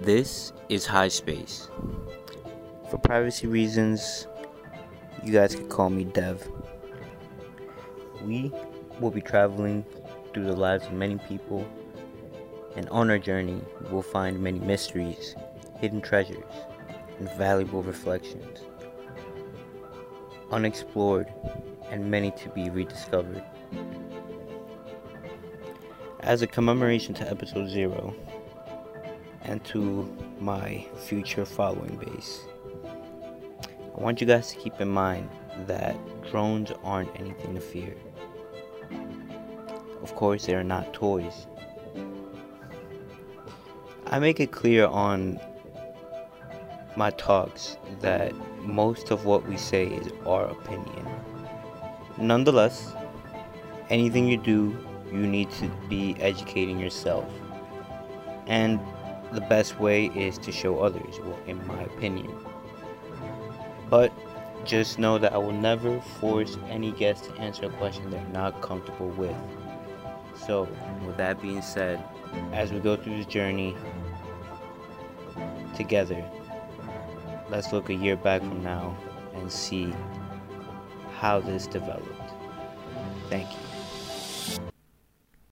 This is High Space. For privacy reasons, you guys can call me Dev. We will be traveling through the lives of many people, and on our journey, we'll find many mysteries, hidden treasures, and valuable reflections. Unexplored and many to be rediscovered. As a commemoration to episode 0 and to my future following base, I want you guys to keep in mind that drones aren't anything to fear. Of course, they are not toys. I make it clear on my talks that most of what we say is our opinion. Nonetheless, anything you do, you need to be educating yourself. And the best way is to show others, in my opinion. But just know that I will never force any guest to answer a question they're not comfortable with. So, with that being said, as we go through this journey together, let's look a year back from now and see how this developed. Thank you.